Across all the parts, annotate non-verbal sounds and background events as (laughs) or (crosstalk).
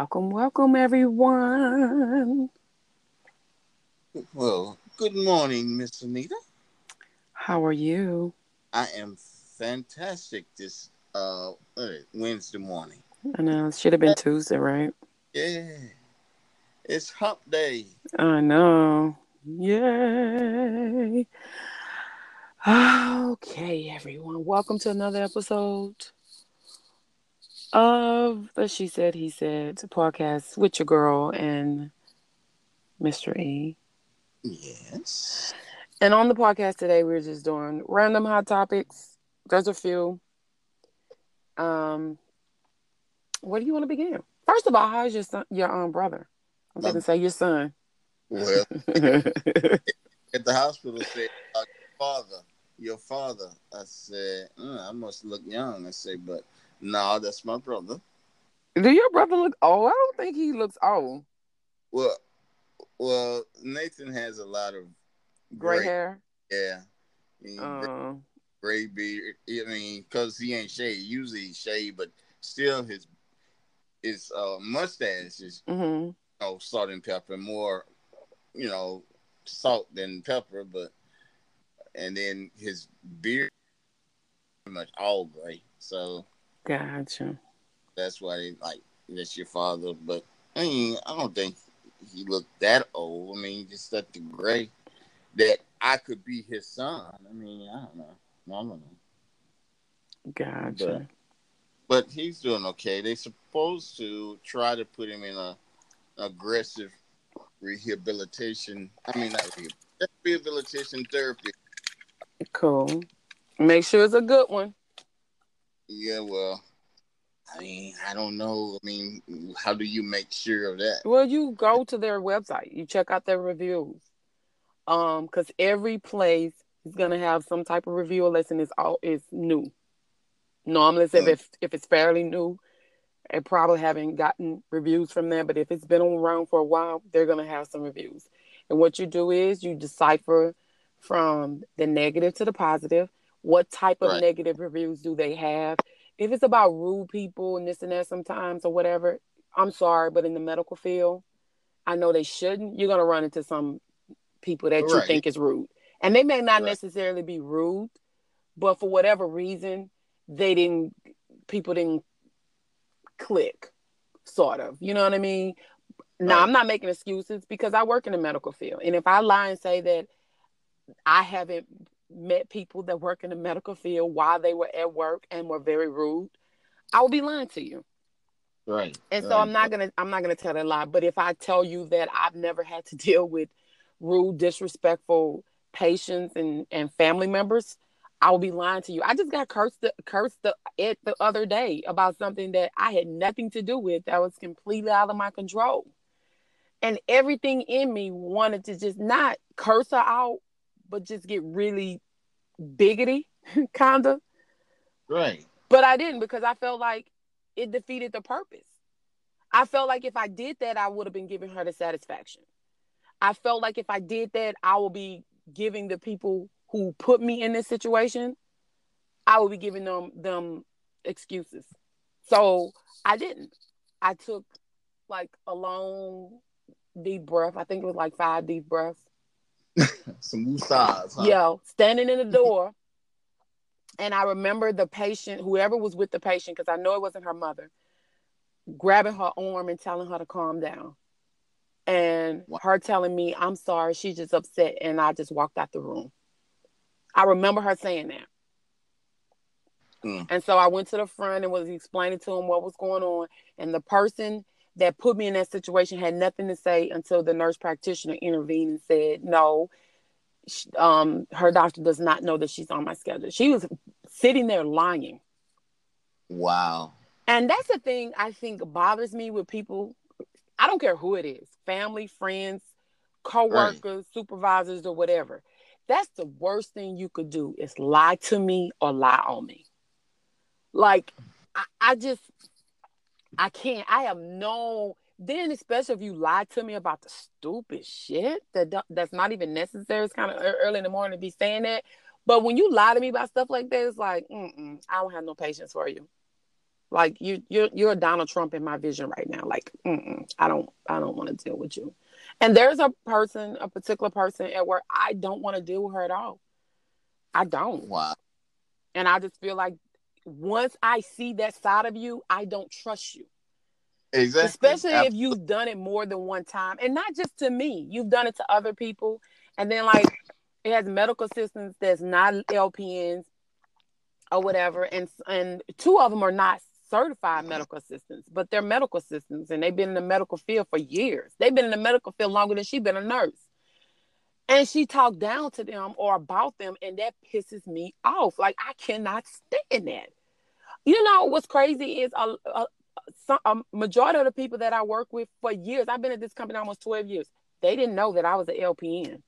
Welcome, welcome, everyone. Well, good morning, Miss Anita. How are you? I am fantastic this uh Wednesday morning. I know it should have been Tuesday, right? Yeah. It's hump day. I know. Yay. Okay, everyone. Welcome to another episode of the She Said He Said podcast with your girl and Mr. E. Yes. And on the podcast today, we're just doing random hot topics. There's a few. Um, where do you want to begin? First of all, how's your son, your um brother? I'm going to say your son. Well, (laughs) at the hospital said, uh, father, your father. I said, mm, I must look young. I said, but no, that's my brother. Do your brother look old? I don't think he looks old. Well, well, Nathan has a lot of Gray, gray hair. Yeah. Uh, gray beard. I mean, because he ain't shaved. Usually he shaved, but still his his uh, mustache is mm-hmm. you know, salt and pepper more, you know, salt than pepper, but and then his beard pretty much all gray. So Gotcha. That's why they like that's your father. But I mean, I don't think he looked that old. I mean, he just that the gray that I could be his son. I mean, I don't know. I don't know. Gotcha. But, but he's doing okay. They're supposed to try to put him in a aggressive rehabilitation. I mean, not rehabilitation therapy. Cool. Make sure it's a good one. Yeah, well, I mean, I don't know. I mean, how do you make sure of that? Well, you go to their website, you check out their reviews. Um, because every place is gonna have some type of review unless it's all is new. Normally, mm. if it's if it's fairly new, they probably haven't gotten reviews from there. But if it's been around for a while, they're gonna have some reviews. And what you do is you decipher from the negative to the positive what type of right. negative reviews do they have? If it's about rude people and this and that sometimes or whatever, I'm sorry, but in the medical field, I know they shouldn't. You're gonna run into some people that right. you think is rude. And they may not right. necessarily be rude, but for whatever reason, they didn't people didn't click, sort of. You know what I mean? Now I'm not making excuses because I work in the medical field. And if I lie and say that I haven't met people that work in the medical field while they were at work and were very rude, I will be lying to you. Right. And so right. I'm not gonna I'm not gonna tell that lie. But if I tell you that I've never had to (laughs) deal with rude, disrespectful patients and and family members, I will be lying to you. I just got cursed cursed the, it the other day about something that I had nothing to do with that was completely out of my control. And everything in me wanted to just not curse her out but just get really biggity, (laughs) kind of. Right. But I didn't because I felt like it defeated the purpose. I felt like if I did that, I would have been giving her the satisfaction. I felt like if I did that, I will be giving the people who put me in this situation, I will be giving them them excuses. So I didn't. I took like a long deep breath. I think it was like five deep breaths. (laughs) Some woosahs. Huh? Yo, standing in the door. and I remember the patient, whoever was with the patient, because I know it wasn't her mother, grabbing her arm and telling her to calm down. And wow. her telling me, I'm sorry, she's just upset. And I just walked out the room. I remember her saying that. Mm. And so I went to the front and was explaining to him what was going on. And the person that put me in that situation had nothing to say until the nurse practitioner intervened and said, no, um, her doctor does not know that she's on my schedule. She was sitting there lying. Wow. And that's the thing I think bothers me with people. I don't care who it is family, friends, co-workers, right. supervisors, or whatever. That's the worst thing you could do is lie to me or lie on me. Like, I, I just I can't. I have no. Then, especially if you lie to me about the stupid shit that that's not even necessary. It's kind of early in the morning to be saying that. But when you lie to me about stuff like that, it's like, I don't have no patience for you. Like you, you're you're a Donald Trump in my vision right now. Like, I don't, I don't want to deal with you. And there's a person, a particular person at work, I don't want to deal with her at all. I don't. Wow. And I just feel like once I see that side of you, I don't trust you. Exactly. Especially Absolutely. if you've done it more than one time. And not just to me, you've done it to other people. And then like it has medical assistants that's not LPNs or whatever. And and two of them are not certified mm-hmm. medical assistants, but they're medical assistants and they've been in the medical field for years. They've been in the medical field longer than she's been a nurse. And she talked down to them or about them, and that pisses me off. Like I cannot stand that. You know what's crazy is uh, uh, a, a, a majority of the people that I work with for years. I've been at this company almost twelve years. They didn't know that I was an LPN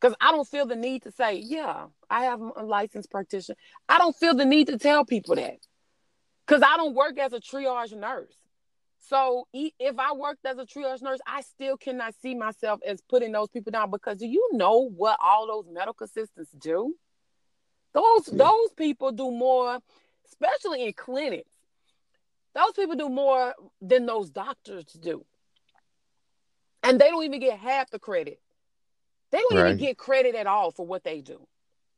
because I don't feel the need to say, yeah, I have a licensed practitioner. I don't feel the need to tell people that because I don't work as a triage nurse. So if I worked as a triage nurse, I still cannot see myself as putting those people down because do you know what all those medical assistants do? Those yeah. those people do more, especially in clinics. Those people do more than those doctors do. And they don't even get half the credit. They don't right. even get credit at all for what they do.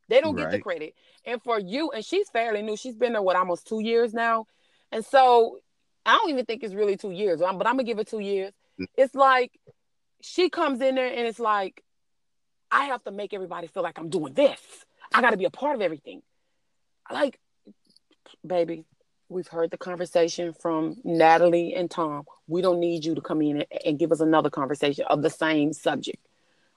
They don't right. get the credit. And for you, and she's fairly new. She's been there what almost two years now. And so I don't even think it's really two years, but I'm, but I'm gonna give it two years. Mm. It's like she comes in there and it's like, I have to make everybody feel like I'm doing this. I got to be a part of everything. Like, baby, we've heard the conversation from Natalie and Tom. We don't need you to come in and, and give us another conversation of the same subject.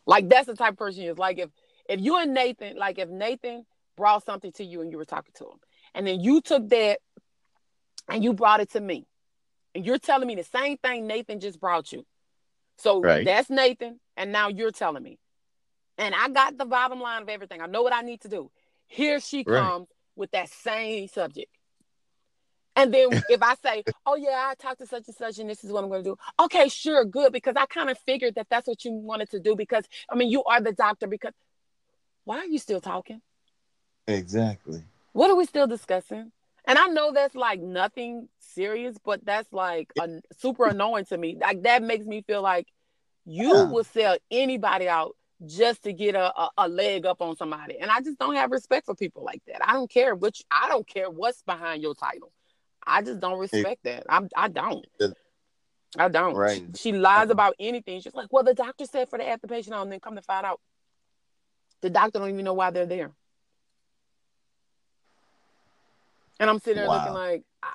Like that's the type of person is. Like if if you and Nathan, like if Nathan brought something to you and you were talking to him, and then you took that and you brought it to me, and you're telling me the same thing Nathan just brought you. So right. that's Nathan, and now you're telling me. And I got the bottom line of everything. I know what I need to do. Here she right. comes with that same subject. And then (laughs) if I say, "Oh yeah, I talked to such and such, and this is what I'm going to do," okay, sure, good, because I kind of figured that that's what you wanted to do. Because I mean, you are the doctor. Because why are you still talking? Exactly. What are we still discussing? And I know that's like nothing serious, but that's like a, super annoying to me. Like that makes me feel like you yeah. will sell anybody out just to get a, a, a, leg up on somebody. And I just don't have respect for people like that. I don't care which I don't care what's behind your title. I just don't respect it, that. I'm I don't. I don't. Right. She, she lies uh-huh. about anything. She's like, well, the doctor said for the add the patient on, and then come to find out the doctor don't even know why they're there. And I'm sitting there wow. looking like, I,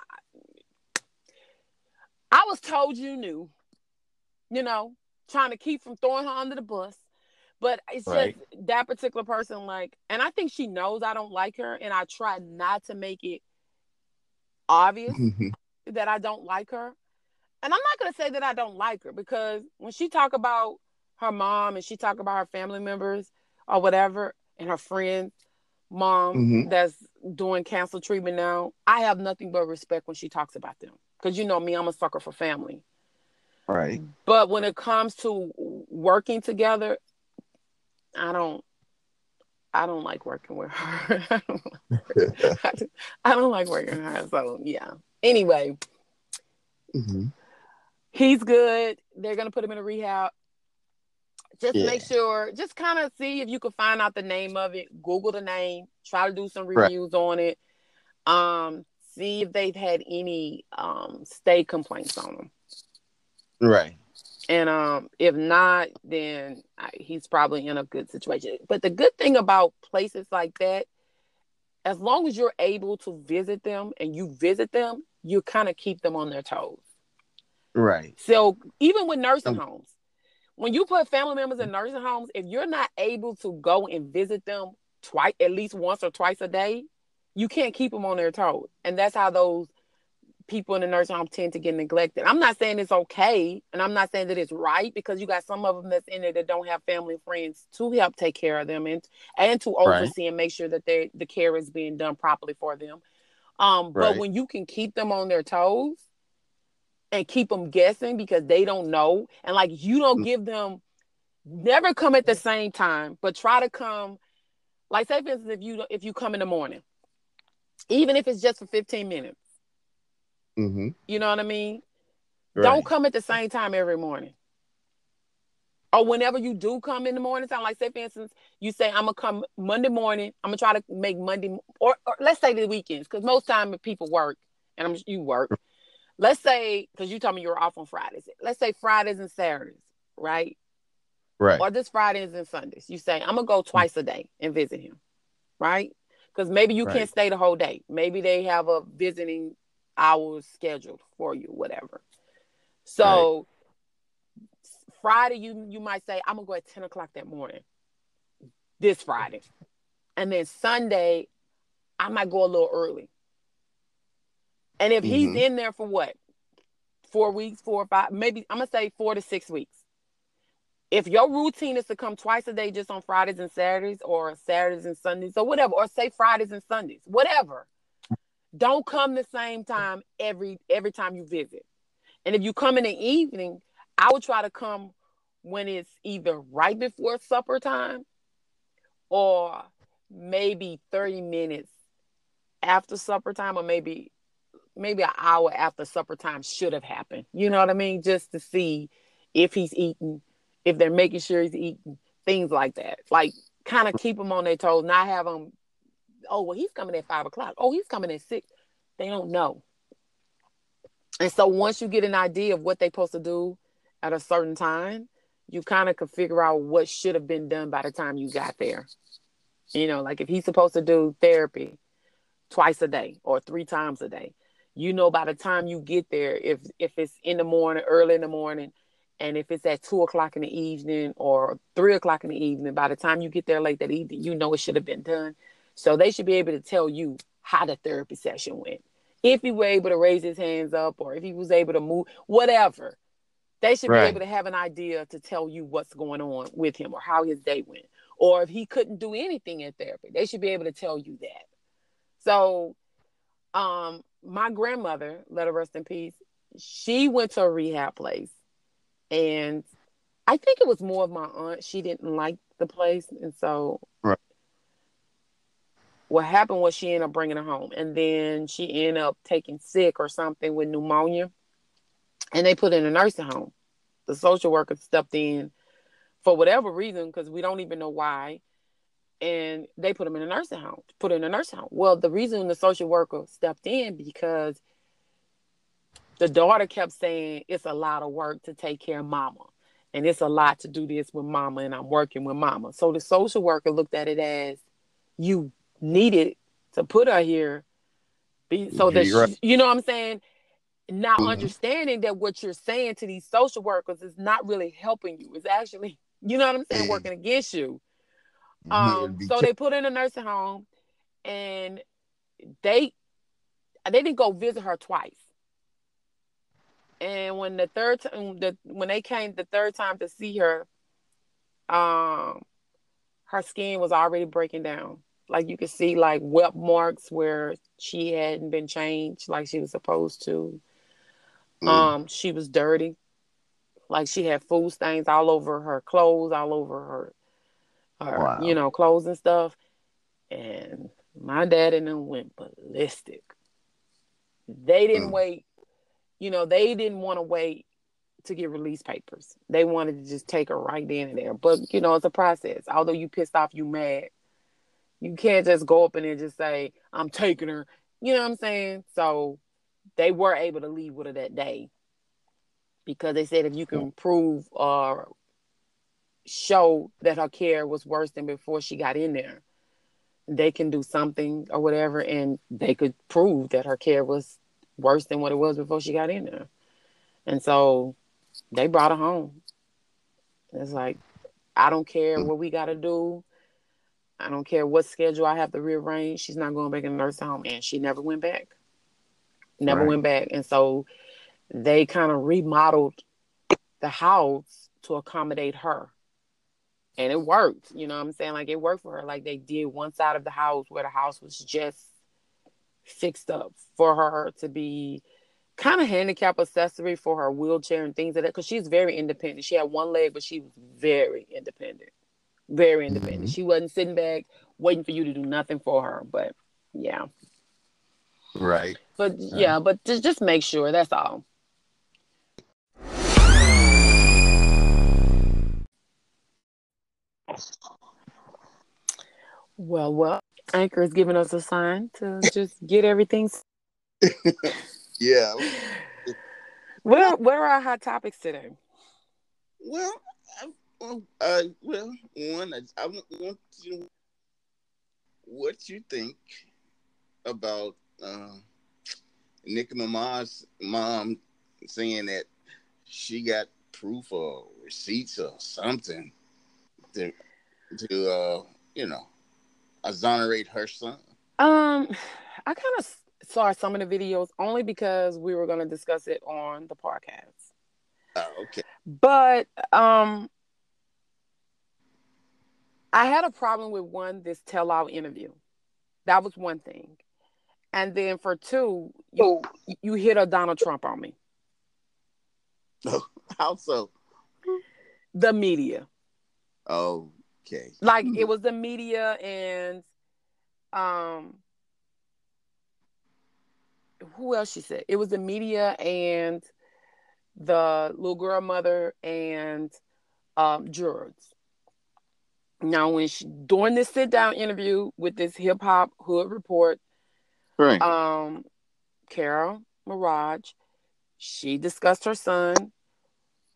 I was told you knew, you know, trying to keep from throwing her under the bus. But it's right. just that particular person, like, and I think she knows I don't like her, and I try not to make it obvious (laughs) that I don't like her. And I'm not gonna say that I don't like her because when she talk about her mom and she talk about her family members or whatever and her friends, mom mm-hmm. that's doing cancer treatment now, I have nothing but respect when she talks about them. Because you know me, I'm a sucker for family. Right. But when it comes to working together, I don't I don't like working with her. (laughs) I, don't, like working with her. So yeah. Anyway, mm-hmm. he's good. They're gonna put him in a rehab just yeah. make sure, just kind of see if you can find out the name of it. Google the name, try to do some reviews right. on it. Um, see if they've had any um stay complaints on them. Right. And um, if not, then I, he's probably in a good situation. But the good thing about places like that, as long as you're able to visit them and you visit them, you kind of keep them on their toes. Right. So even with nursing um, homes, when you put family members in nursing homes, if you're not able to go and visit them twice, at least once or twice a day, you can't keep them on their toes. And that's how those people in the nursing home tend to get neglected. I'm not saying it's okay, and I'm not saying that it's right because you got some of them that's in there that don't have family and friends to help take care of them and and to oversee right. and make sure that they the care is being done properly for them. Um, right. but when you can keep them on their toes, and keep them guessing because they don't know. And like you don't mm. give them never come at the same time, but try to come like say for instance if you if you come in the morning, even if it's just for 15 minutes, Mm-hmm. You know what I mean? Right. Don't come at the same time every morning. Or whenever you do come in the morning time, like say for instance, you say I'm gonna come Monday morning. I'm gonna try to make Monday or, or let's say the weekends, because most time people work and I'm you work. Let's say because you told me you were off on Fridays. Let's say Fridays and Saturdays, right? Right. Or just Fridays and Sundays. You say I'm gonna go mm-hmm. twice a day and visit him, right? Because maybe you right. can't stay the whole day. Maybe they have a visiting hours scheduled for you, whatever. So right. Friday, you you might say, I'm gonna go at 10 o'clock that morning. This Friday. And then Sunday, I might go a little early. And if mm-hmm. he's in there for what? Four weeks, four or five, maybe I'm gonna say four to six weeks. If your routine is to come twice a day just on Fridays and Saturdays, or Saturdays and Sundays, or whatever, or say Fridays and Sundays, whatever. Don't come the same time every every time you visit. And if you come in the evening, I would try to come when it's either right before supper time or maybe 30 minutes after supper time or maybe maybe an hour after supper time should have happened. You know what I mean? Just to see if he's eating, if they're making sure he's eating, things like that. Like kind of keep them on their toes, not have them, oh, well, he's coming at five o'clock. Oh, he's coming at six. They don't know. And so once you get an idea of what they're supposed to do at a certain time, you kind of could figure out what should have been done by the time you got there. You know, like if he's supposed to do therapy twice a day or three times a day, you know by the time you get there, if if it's in the morning, early in the morning, and if it's at two o'clock in the evening or three o'clock in the evening, by the time you get there late that evening, you know it should have been done. So they should be able to tell you how the therapy session went if he were able to raise his hands up or if he was able to move, whatever. They should right. be able to have an idea to tell you what's going on with him or how his day went. Or if he couldn't do anything in therapy, they should be able to tell you that. So, um, my grandmother, let her rest in peace, she went to a rehab place. And I think it was more of my aunt. She didn't like the place. And so right what happened was she ended up bringing her home and then she ended up taking sick or something with pneumonia and they put in a nursing home the social worker stepped in for whatever reason because we don't even know why and they put him in a nursing home put him in a nursing home. Well the reason the social worker stepped in because the daughter kept saying it's a lot of work to take care of mama and it's a lot to do this with mama and i'm working with mama. So the social worker looked at it as you needed to put her here be, so that she, you know what I'm saying? Not mm-hmm. understanding that what you're saying to these social workers is not really helping you. It's actually (laughs) you know what I'm saying working against you um so they put in a nursing home and they they didn't go visit her twice and when the third time the when they came the third time to see her um her skin was already breaking down like you could see like welt marks where she hadn't been changed like she was supposed to. Mm. Um, she was dirty. Like she had food stains all over her clothes, all over her her, wow. you know, clothes and stuff. And my dad and them went ballistic. They didn't mm. wait, you know, they didn't want to wait to get release papers. They wanted to just take her right then and there. But you know, it's a process. Although you pissed off, you mad. You can't just go up in there and just say, I'm taking her. You know what I'm saying? So they were able to leave with her that day because they said if you can prove or show that her care was worse than before she got in there, they can do something or whatever, and they could prove that her care was worse than what it was before she got in there. And so they brought her home. It's like, I don't care what we got to do. I don't care what schedule I have to rearrange. She's not going back in the nursing home, and she never went back. Never right. went back, and so they kind of remodeled the house to accommodate her, and it worked. You know what I'm saying? Like it worked for her. Like they did one side of the house where the house was just fixed up for her to be kind of handicap accessory for her wheelchair and things like that because she's very independent. She had one leg, but she was very independent very independent. Mm-hmm. She wasn't sitting back waiting for you to do nothing for her. But yeah. Right. But yeah, but just just make sure. That's all. Well, well, Anchor is giving us a sign to just get everything. (laughs) Yeah. Are, what are our hot topics today? Well, I, well, uh, well, one, I, I want to what you think about uh, Nicki Minaj's mom saying that she got proof or receipts or something to to uh, you know exonerate her son. Um, I kind of saw some of the videos only because we were going to discuss it on the podcast. Oh, okay. But um, I had a problem with one this tell all interview. That was one thing, and then for two, you you hit a Donald Trump on me. (laughs) How so? The media, Okay. like it was the media and um who else she said it was the media and the little girl mother and um jurors now when she during this sit down interview with this hip hop hood report Right. um carol Maraj she discussed her son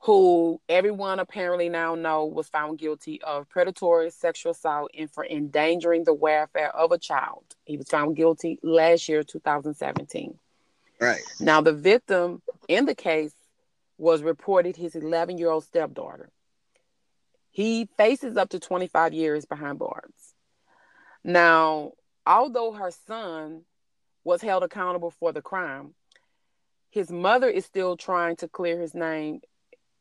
who everyone apparently now know was found guilty of predatory sexual assault and for endangering the welfare of a child. He was found guilty last year, 2017. right. Now, the victim in the case was reported his 11 year old stepdaughter. He faces up to 25 years behind bars. Now, although her son was held accountable for the crime, his mother is still trying to clear his name.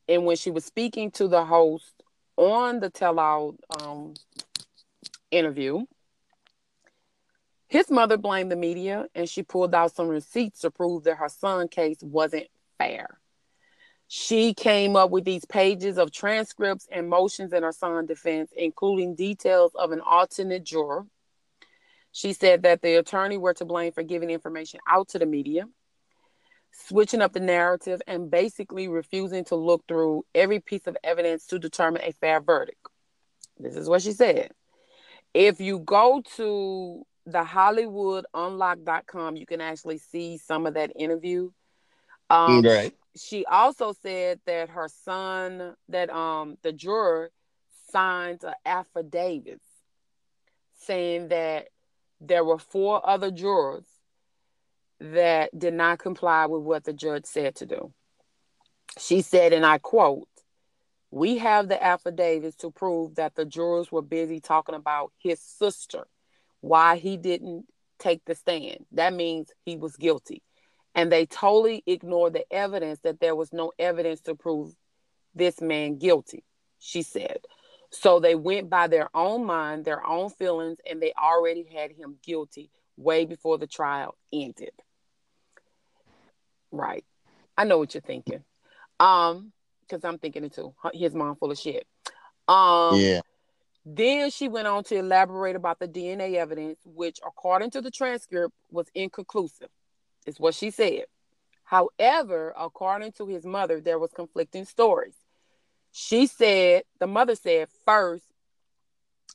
And when she was speaking to the host on the tell all um, interview, his mother blamed the media and she pulled out some receipts to prove that her son case wasn't fair. She came up with these pages of transcripts and motions in her son's defense, including details of an alternate juror. She said that the attorney were to blame for giving information out to the media, switching up the narrative, and basically refusing to look through every piece of evidence to determine a fair verdict. This is what she said. If you go to the hollywoodunlock.com you can actually see some of that interview um right. she also said that her son that um the juror signed an affidavit saying that there were four other jurors that did not comply with what the judge said to do she said and i quote we have the affidavits to prove that the jurors were busy talking about his sister why he didn't take the stand. That means he was guilty. And they totally ignored the evidence that there was no evidence to prove this man guilty, she said. So they went by their own mind, their own feelings, and they already had him guilty way before the trial ended. Right. I know what you're thinking. Um, because I'm thinking it too. His mom full of shit. Um yeah. then she went on to elaborate about the DNA evidence, which, according to the transcript, was inconclusive, is what she said. However, according to his mother, there was conflicting stories. She said, the mother said, first,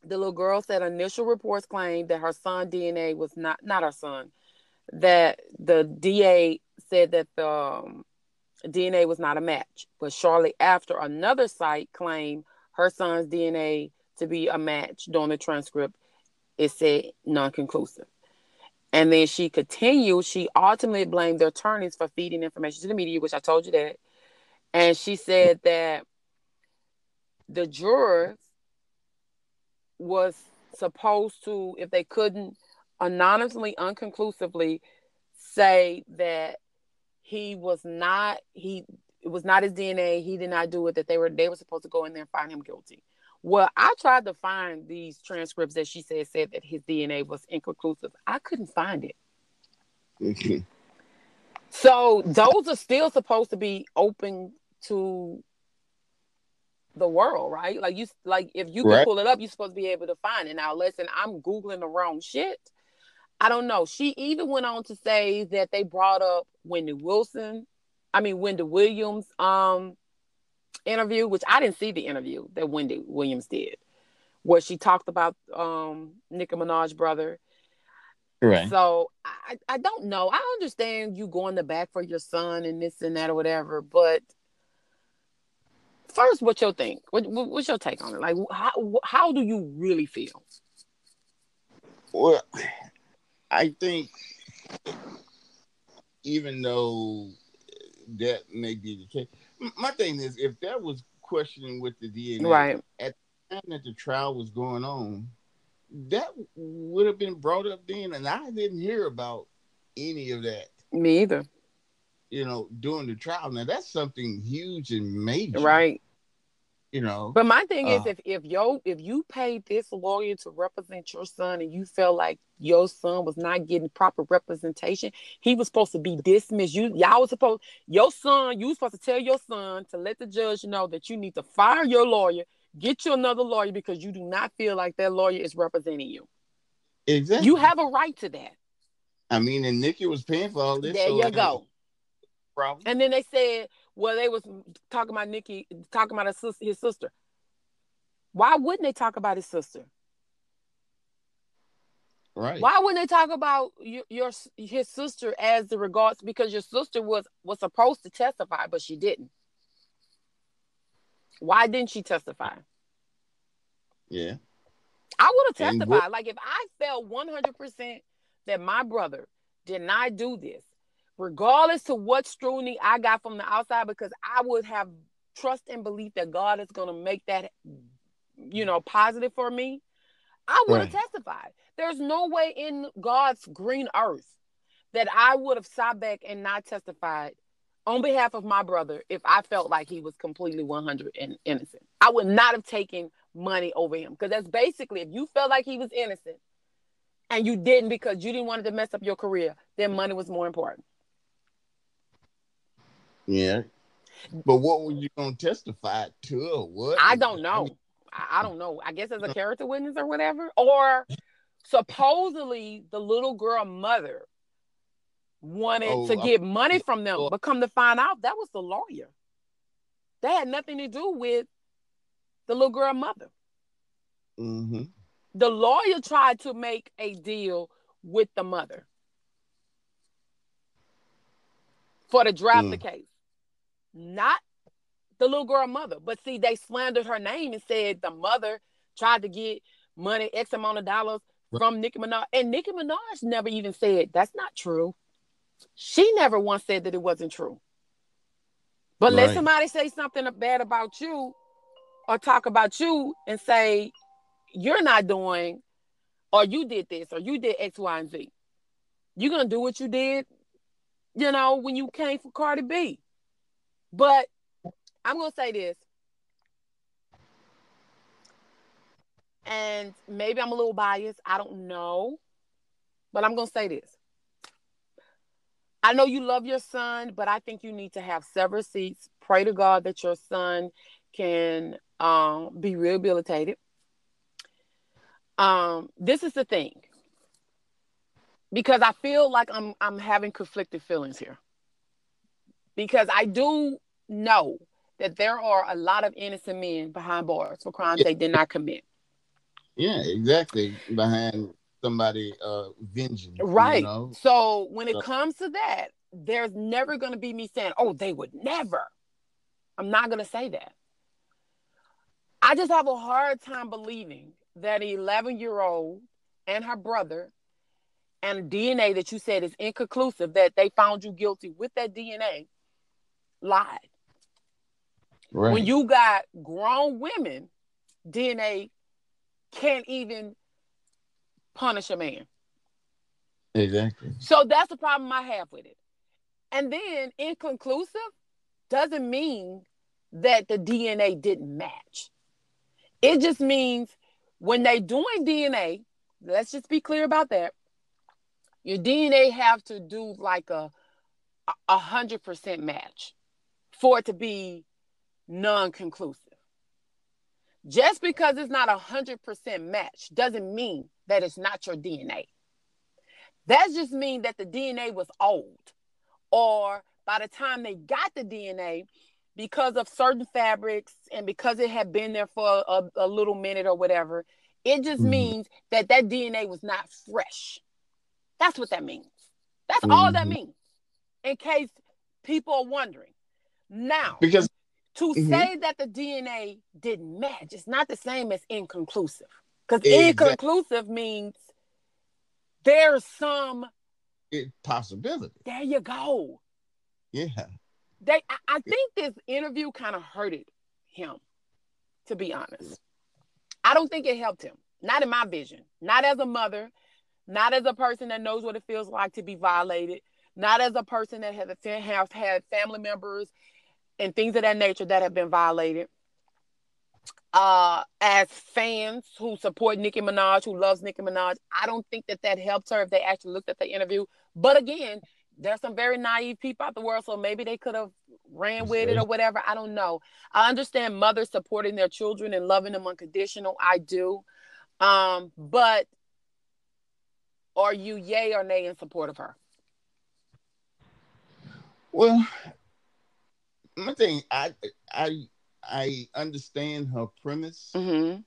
the little girl said initial reports claimed that her son DNA was not not her son, that the DA said that the um, DNA was not a match. But shortly after, another site claimed her son's DNA to be a match during the transcript, it said non-conclusive. And then she continued, she ultimately blamed the attorneys for feeding information to the media, which I told you that. And she said that the jurors was supposed to, if they couldn't anonymously, unconclusively say that he was not, he it was not his DNA, he did not do it, that they were they were supposed to go in there and find him guilty. Well, I tried to find these transcripts that she said said that his DNA was inconclusive. I couldn't find it. (laughs) So those are still supposed to be open to the world, right? Like you like if you can Right. pull it up, you're supposed to be able to find it. Now listen, I'm Googling the wrong shit. I don't know. She even went on to say that they brought up Wendy Wilson, I mean Wendy Williams um interview, which I didn't see the interview that Wendy Williams did, where she talked about um Nicki Minaj brother. Right. So I, I don't know. I understand you going to back for your son and this and that or whatever, but first, what you think? What, what's your take on it? Like, how how do you really feel? Well, I think even though that may be the case, my thing is if that was questioning with the DNA right at the time that the trial was going on, that would have been brought up then, and I didn't hear about any of that. Me either. You know, during the trial. Now that's something huge and major, right? You know. But my thing uh, is, if if yo if you paid this lawyer to represent your son, and you felt like your son was not getting proper representation, he was supposed to be dismissed. You y'all was supposed your son, you was supposed to tell your son to let the judge know that you need to fire your lawyer Get you another lawyer because you do not feel like that lawyer is representing you. Exactly. You have a right to that. I mean, and Nicki was paying for all this. There so you go. Problem. And then they said, well, they was talking about Nicki, talking about his sister, his sister. Why wouldn't they talk about his sister? Right. Why wouldn't they talk about your, your his sister as the regards because your sister was was supposed to testify, but she didn't. Why didn't she testify? Yeah. I would have testified. like if I felt 100% that my brother did not do this, regardless to what scrutiny I got from the outside, because I would have trust and belief that God is going to make that, you know, positive for me. I would have right. testified. There's no way in God's green earth that I would have sat back and not testified on behalf of my brother if I felt like he was completely 100 and innocent. I would not have taken money over him because that's basically if you felt like he was innocent and you didn't because you didn't want to mess up your career, then money was more important. Yeah. But what were you going to testify to or what? I don't know. I, mean, I don't know. I guess as a character witness or whatever. Or supposedly the little girl mother wanted oh, to get money from them, but come to find out that was the lawyer. That had nothing to do with the little girl mother. Mm-hmm. The lawyer tried to make a deal with the mother for to drop mm. the case, not the little girl mother. But see, they slandered her name and said the mother tried to get money, X amount of dollars from Nicki Minaj, and Nicki Minaj never even said that's not true. She never once said that it wasn't true. But right. let somebody say something bad about you or talk about you and say you're not doing or you did this or you did X, Y, and Z. You're gonna do what you did, you know, when you came for Cardi B. But I'm gonna say this. And maybe I'm a little biased. I don't know. But I'm gonna say this. I know you love your son, but I think you need to have several seats. Pray to God that your son can um, be rehabilitated. Um, this is the thing, because I feel like I'm I'm having conflicted feelings here. Because I do know that there are a lot of innocent men behind bars for crimes yeah. they did not commit. Yeah, exactly. Behind somebody uh vengeance. Right. You know? So when it so. comes to that, there's never gonna be me saying, Oh, they would never. I'm not gonna say that. I just have a hard time believing that an 11 year old and her brother and DNA that you said is inconclusive, that they found you guilty with that DNA, lied. Right. When you got grown women, DNA can't even punish a man. Exactly. So that's the problem I have with it. And then inconclusive doesn't mean that the DNA didn't match. It just means when they doing DNA, let's just be clear about that. Your DNA have to do like a a hundred percent match for it to be non-conclusive. Just because it's not a hundred percent match doesn't mean that it's not your DNA. That just means that the DNA was old. Or by the time they got the DNA, because of certain fabrics and because it had been there for a, a little minute or whatever, it just mm-hmm. means that that DNA was not fresh. That's what that means. That's mm-hmm. all that mm-hmm. means. In case people are wondering. Now, because to mm-hmm. say that the DNA didn't match, it's not the same as inconclusive. Because exactly. inconclusive means there's some it, possibility. There you go. Yeah. They I, I think this interview kind of hurted him, to be honest. I don't think it helped him. Not in my vision. Not as a mother, not as a person that knows what it feels like to be violated, not as a person that has, have had family members and things of that nature that have been violated. Uh, as fans who support Nicki Minaj, who loves Nicki Minaj, I don't think that that helped her if they actually looked at the interview. But again, there's some very naive people out the world, so maybe they could have ran with it or whatever. I don't know. I understand mothers supporting their children and loving them unconditional. I do. Um, but are you yay or nay in support of her? Well, my thing, I I I understand her premise. Mm-hmm.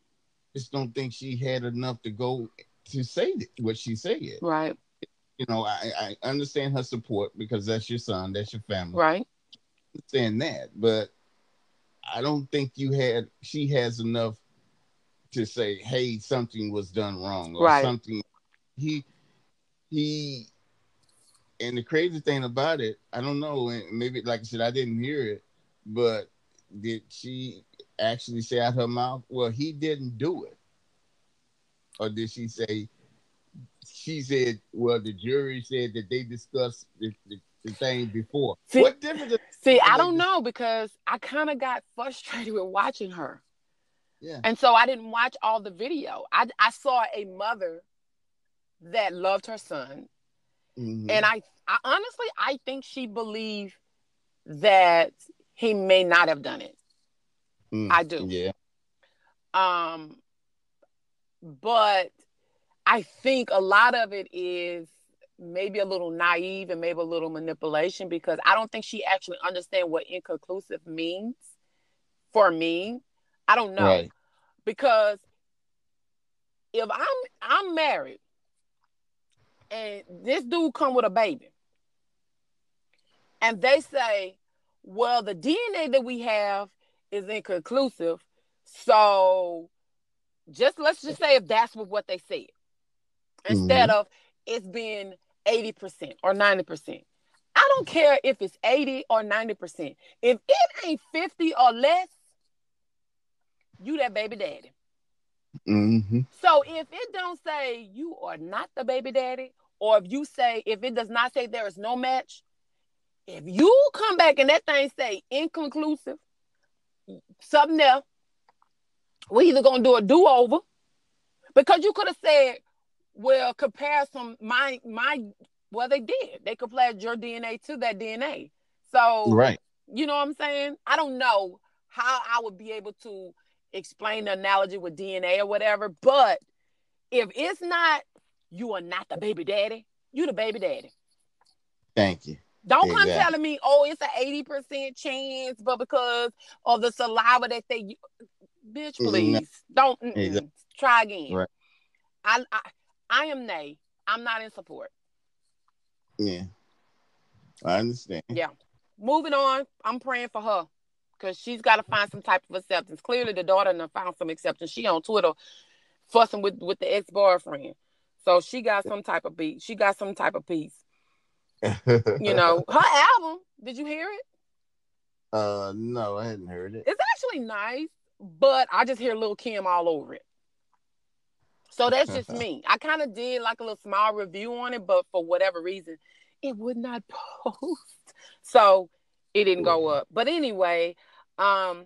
Just don't think she had enough to go to say what she said. Right. You know, I, I understand her support because that's your son, that's your family. Right. Saying that, but I don't think you had. She has enough to say, "Hey, something was done wrong," or right. something. He he and the crazy thing about it, I don't know, maybe like I said, I didn't hear it, but did she actually say out her mouth, "Well, he didn't do it," or did she say? She said, "Well, the jury said that they discussed the, the, the thing before." See, what difference? See, I don't know because I kind of got frustrated with watching her. Yeah. And so I didn't watch all the video. I I saw a mother that loved her son Mm-hmm. And I, I honestly, I think she believed that he may not have done it. Mm, I do. Yeah. Um, but I think a lot of it is maybe a little naive and maybe a little manipulation because I don't think she actually understands what inconclusive means for me. I don't know. Right. Because if I'm I'm married and this dude come with a baby. And they say well the dna that we have is inconclusive. So just let's just say if that's what they said instead mm-hmm. of it's being 80% or 90% i don't care if it's 80 or 90% if it ain't 50 or less you that baby daddy. Mm-hmm. So if it don't say you are not the baby daddy, or if you say if it does not say there is no match, if you come back and that thing say inconclusive, something there, we either gonna do a do over, because you could have said, well, compare some my my well they did they compared your DNA to that DNA, so right, you know what I'm saying? I don't know how I would be able to explain the analogy with DNA or whatever. But if it's not, you are not the baby daddy. You the baby daddy. Thank you. Don't exactly. come telling me, oh, it's an eighty percent chance, but because of the saliva that they, bitch, mm-hmm. please no. don't exactly. try again. Right. I, I, I am nay. I'm not in support. Yeah, I understand. Yeah. Moving on. I'm praying for her because she's got to find some type of acceptance. Clearly, the daughter done found some acceptance. She on Twitter fussing with with the ex boyfriend, so she got some type of beat. She got some type of piece. (laughs) you know, her album. Did you hear it? Uh, no, I hadn't heard it. It's actually nice, but I just hear Lil Kim all over it. So that's just (laughs) me. I kind of did like a little small review on it, but for whatever reason, it would not (laughs) post. So it didn't go up. But anyway, um,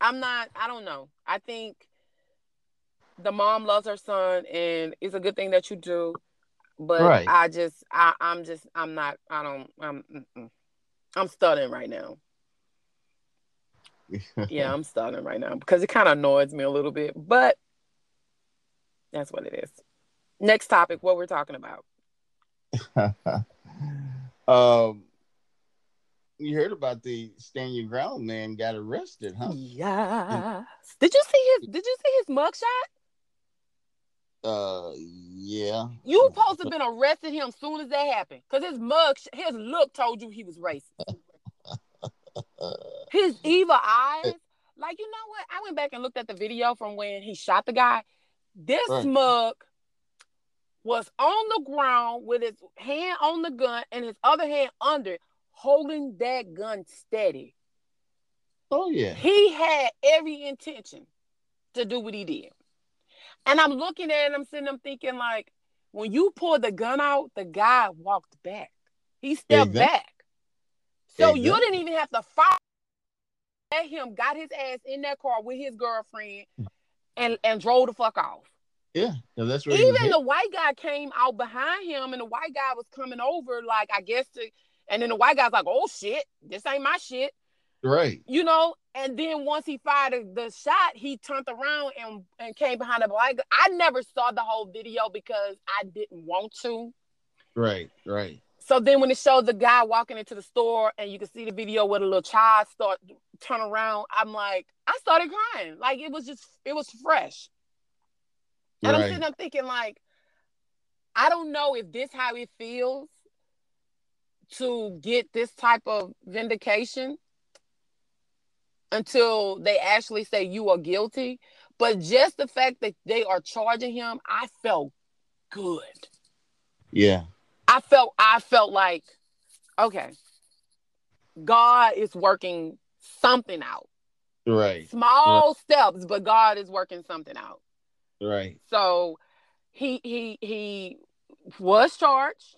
I'm not. I don't know. I think the mom loves her son, and it's a good thing that you do. But right. I just, I, I'm just, I'm not. I don't. I'm. Mm-mm. I'm stuttering right now. (laughs) yeah, I'm stuttering right now because it kind of annoys me a little bit, but that's what it is. Next topic, what we're talking about. (laughs) um, you heard about the stand your ground man got arrested, huh? Yes. Did you see his? Did you see his mugshot? Uh, yeah. You supposed to have been arrested him soon as that happened, cause his mug, his look told you he was racist. (laughs) his evil eyes, like you know what? I went back and looked at the video from when he shot the guy. This Right. mug was on the ground with his hand on the gun and his other hand under, holding that gun steady. Oh yeah. He had every intention to do what he did. And I'm looking at it, I'm sitting, I'm thinking, like, when you pulled the gun out, the guy walked back. He stepped Exact- back. So you didn't even have to fight at him, got his ass in that car with his girlfriend and, and drove the fuck off. Yeah. No, that's where Even the white guy came out behind him, and the white guy was coming over, like, I guess to, and then the white guy's like, oh shit, this ain't my shit right. you know. And then once he fired the, the shot, he turned around and, and came behind the black. I never saw the whole video because I didn't want to. Right. Right. So then when it showed the guy walking into the store and you can see the video where the little child start turn around, I'm like, I started crying. Like it was just it was fresh. And I'm Right. sitting there thinking, like, I don't know if this how it feels to get this type of vindication until they actually say you are guilty. But just the fact that they are charging him, I felt good. Yeah. I felt I felt like, okay, God is working something out. Right. Small steps, but God is working something out. Right. So he he he was charged.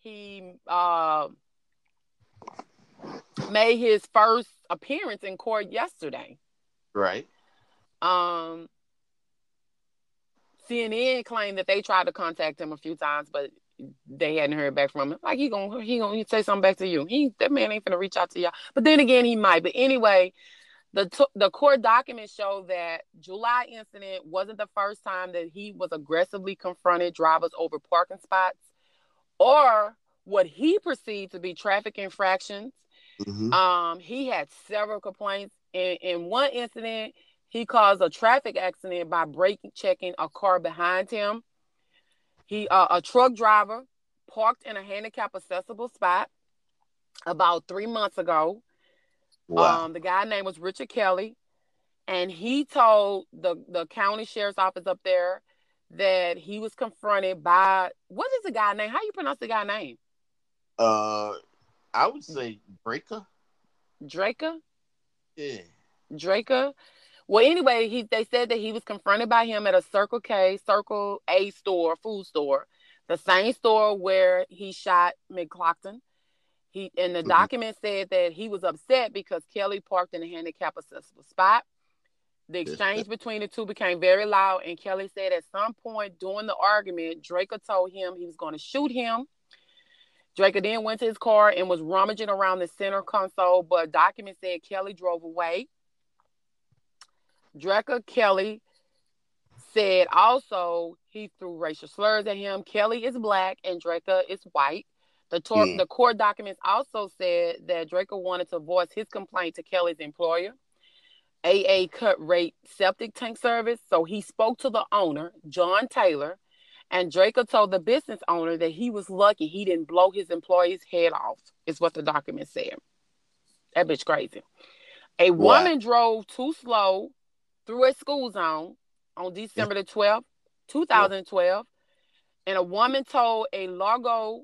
He uh, made his first appearance in court yesterday. Right. Um, CNN claimed that they tried to contact him a few times, but they hadn't heard back from him. Like he gonna he gonna say something back to you. He that man ain't gonna reach out to y'all. But then again, he might. But anyway, the t- the court documents show that July incident wasn't the first time that he was aggressively confronted drivers over parking spots or what he perceived to be traffic infractions. Mhm. Um, he had several complaints. In, in one incident, he caused a traffic accident by brake checking a car behind him. He, uh, a truck driver, parked in a handicap accessible spot about three months ago. Wow. Um, the guy name was Richard Kelly, and he told the the county sheriff's office up there that he was confronted by what is the guy name? How you pronounce the guy name? uh, I would say breaker. Draker. Yeah. Draker. Well, anyway, he they said that he was confronted by him at a Circle K, Circle A store, food store, the same store where he shot McGlockton. He and the Mhm. document said that he was upset because Kelly parked in a handicap accessible spot. The exchange between the two became very loud, and Kelly said at some point during the argument, Draker told him he was going to shoot him. Draker then went to his car and was rummaging around the center console, but documents said Kelly drove away. Draker Kelly said also he threw racial slurs at him. Kelly is black and Draker is white. The, tor- the court documents also said that Draker wanted to voice his complaint to Kelly's employer, AA Cut Rate Septic Tank Service. So he spoke to the owner, John Taylor, and Draker told the business owner that he was lucky he didn't blow his employee's head off, is what the document said. That bitch crazy. A Wow. woman drove too slow through a school zone on December the 12th, 2012, and a woman told a Largo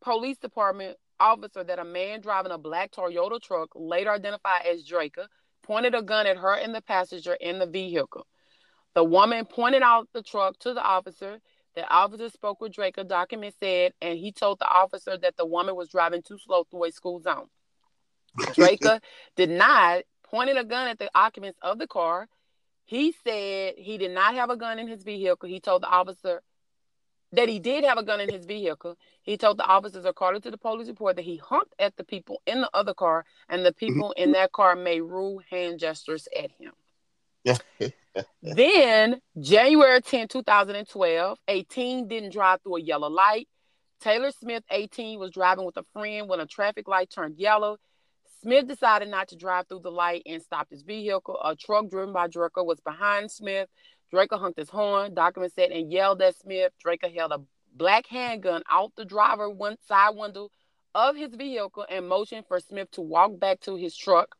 police department officer that a man driving a black Toyota truck, later identified as Draker, pointed a gun at her and the passenger in the vehicle. The woman pointed out the truck to the officer. The officer spoke with Draker, document said, and he told the officer that the woman was driving too slow through a school zone. Draker (laughs) denied pointing a gun at the occupants of the car. He said he did not have a gun in his vehicle. He told the officer that he did have a gun in his vehicle. He told the officers, according to the police report, that he honked at the people in the other car, and the people in (laughs) that car made rude hand gestures at him. (laughs) Then, January 10, 2012, a teen didn't drive through a yellow light. Taylor Smith, 18, was driving with a friend when a traffic light turned yellow. Smith decided not to drive through the light and stopped his vehicle. A truck driven by Draco was behind Smith. Draco honked his horn, documents said, and yelled at Smith. Draco held a black handgun out the driver one side window of his vehicle and motioned for Smith to walk back to his truck.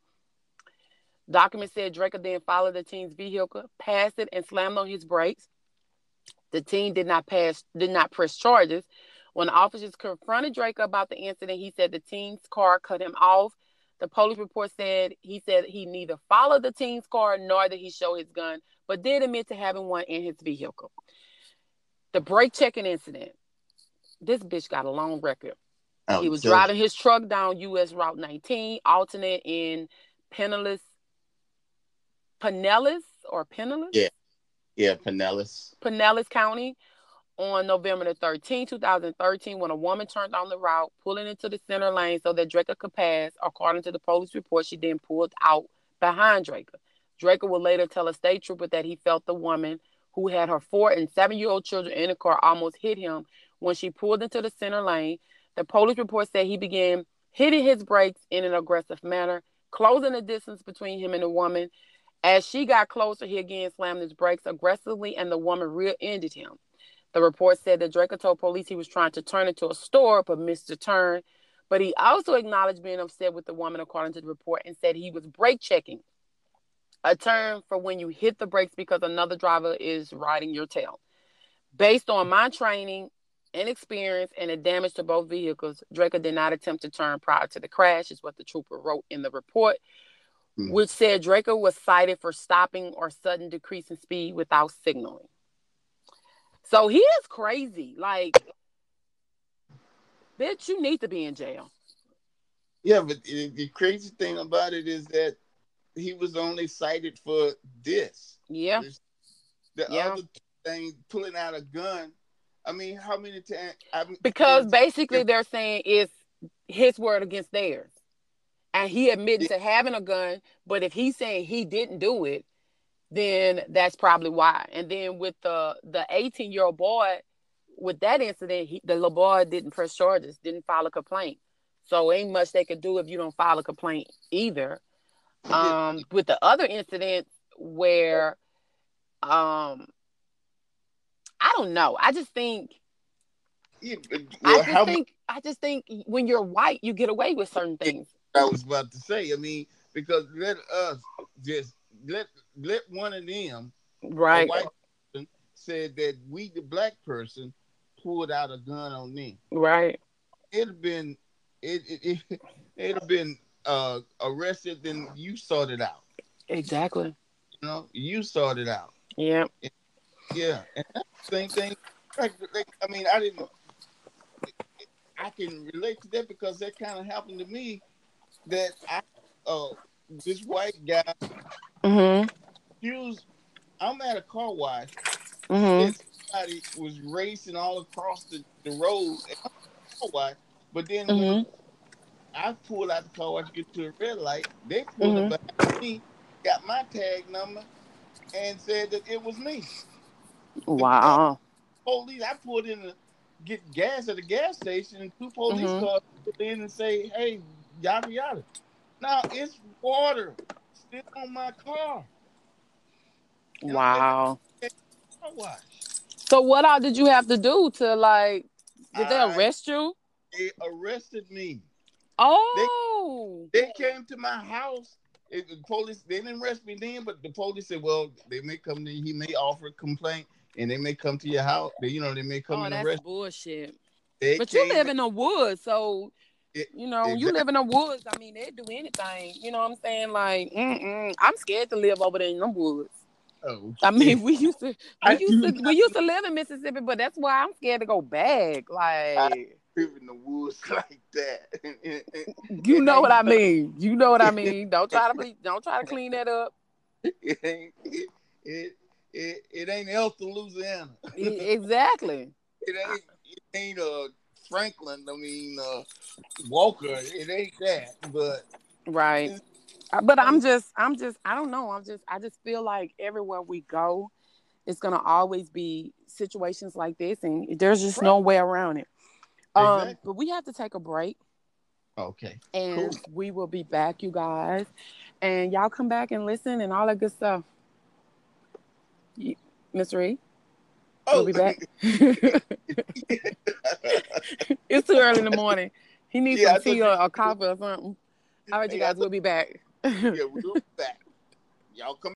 Documents said Draco then followed the teen's vehicle, passed it, and slammed on his brakes. The teen did not pass, did not press charges. When officers confronted Draco about the incident, he said the teen's car cut him off. The police report said he said he neither followed the teen's car nor did he show his gun, but did admit to having one in his vehicle. The brake checking incident. This bitch got a long record. Oh, he was driving his truck down US Route 19, alternate in Pinellas, Pinellas or Pinellas? Yeah. Yeah, Pinellas. Pinellas County on November the 13th, 2013, when a woman turned on the route, pulling into the center lane so that Draco could pass. According to the police report, she then pulled out behind Draco. Draco would later tell a state trooper that he felt the woman who had her four and seven year old children in the car almost hit him when she pulled into the center lane. The police report said he began hitting his brakes in an aggressive manner, closing the distance between him and the woman. As she got closer, he again slammed his brakes aggressively and the woman rear ended him. The report said that Draco told police he was trying to turn into a store but missed the turn. But he also acknowledged being upset with the woman, according to the report, and said he was brake checking, a term for when you hit the brakes because another driver is riding your tail. Based on my training and experience and the damage to both vehicles, Draco did not attempt to turn prior to the crash, is what the trooper wrote in the report, mm-hmm. which said Draco was cited for stopping or sudden decrease in speed without signaling. So he is crazy. Like, bitch, you need to be in jail. Yeah, but the crazy thing about it is that he was only cited for this. Yeah. The yeah. other thing, pulling out a gun. I mean, how many times? I mean, because basically they're saying it's his word against theirs, and he admitted to having a gun. But if he's saying he didn't do it, then that's probably why. And then with the the 18 year old boy, with that incident, he, the little boy didn't press charges, didn't file a complaint. So ain't much they could do if you don't file a complaint either. Um, with the other incident where, um, I don't know. I just think. Yeah, well, I just think I just think when you're white, you get away with certain things. I was about to say. I mean, because let us just let let one of them, right, person, said that we, the black person, pulled out a gun on them. Right. It'd have been it it it it'd have been uh arrested. Then you sorted out. Exactly. You know, you sorted out. Yeah. Yeah, and same thing. Like, I mean, I didn't. I can relate to that because that kind of happened to me. That I, uh, this white guy Mm-hmm. he was, I'm at a car wash. Mm-hmm. somebody was racing all across the, the road car wash, but then mm-hmm. I pulled out the car wash to get to a red light. They pulled mm-hmm. up behind me, got my tag number, and said that it was me. Wow. Police, I pulled in to get gas at the gas station, and two police mm-hmm. cars put in and say, "Hey, yada yada." Now it's water still on my car. And wow. So what all did you have to do to like? Did they arrest you? They arrested me. Oh. They, they came to my house. It, the police they didn't arrest me then, but the police said, "Well, they may come to he may offer a complaint, and they may come to your house. They, you know, they may come oh, and that's arrest." bullshit. They but you live in the woods, so it, you know, exactly. you live in the woods. I mean, they do anything. You know what I'm saying? Like, mm-mm. I'm scared to live over there in the woods. Oh, I mean, (laughs) we used to, we used to, (laughs) we used to live in Mississippi, but that's why I'm scared to go back. Like, I live in the woods (laughs) like that. you know what I mean? You know what I mean? Don't try to, don't try to clean that up. It ain't, it, it, it, it ain't Elton, Louisiana. exactly. It ain't, it ain't a Franklin. I mean, uh, Walker. It ain't that, but right. Uh, but I'm just, I'm just, I don't know. I'm just, I just feel like everywhere we go, it's gonna always be situations like this, and there's just no way around it. Um, but we have to take a break. Okay. and Cool. we will be back, you guys. And y'all come back and listen and all that good stuff. Miss Reed, we'll oh. be back. (laughs) (laughs) it's too early in the morning. He needs Yeah, some tea or, or coffee or something. All right, you guys, we'll be back. yeah, we'll be back. (laughs) Y'all come.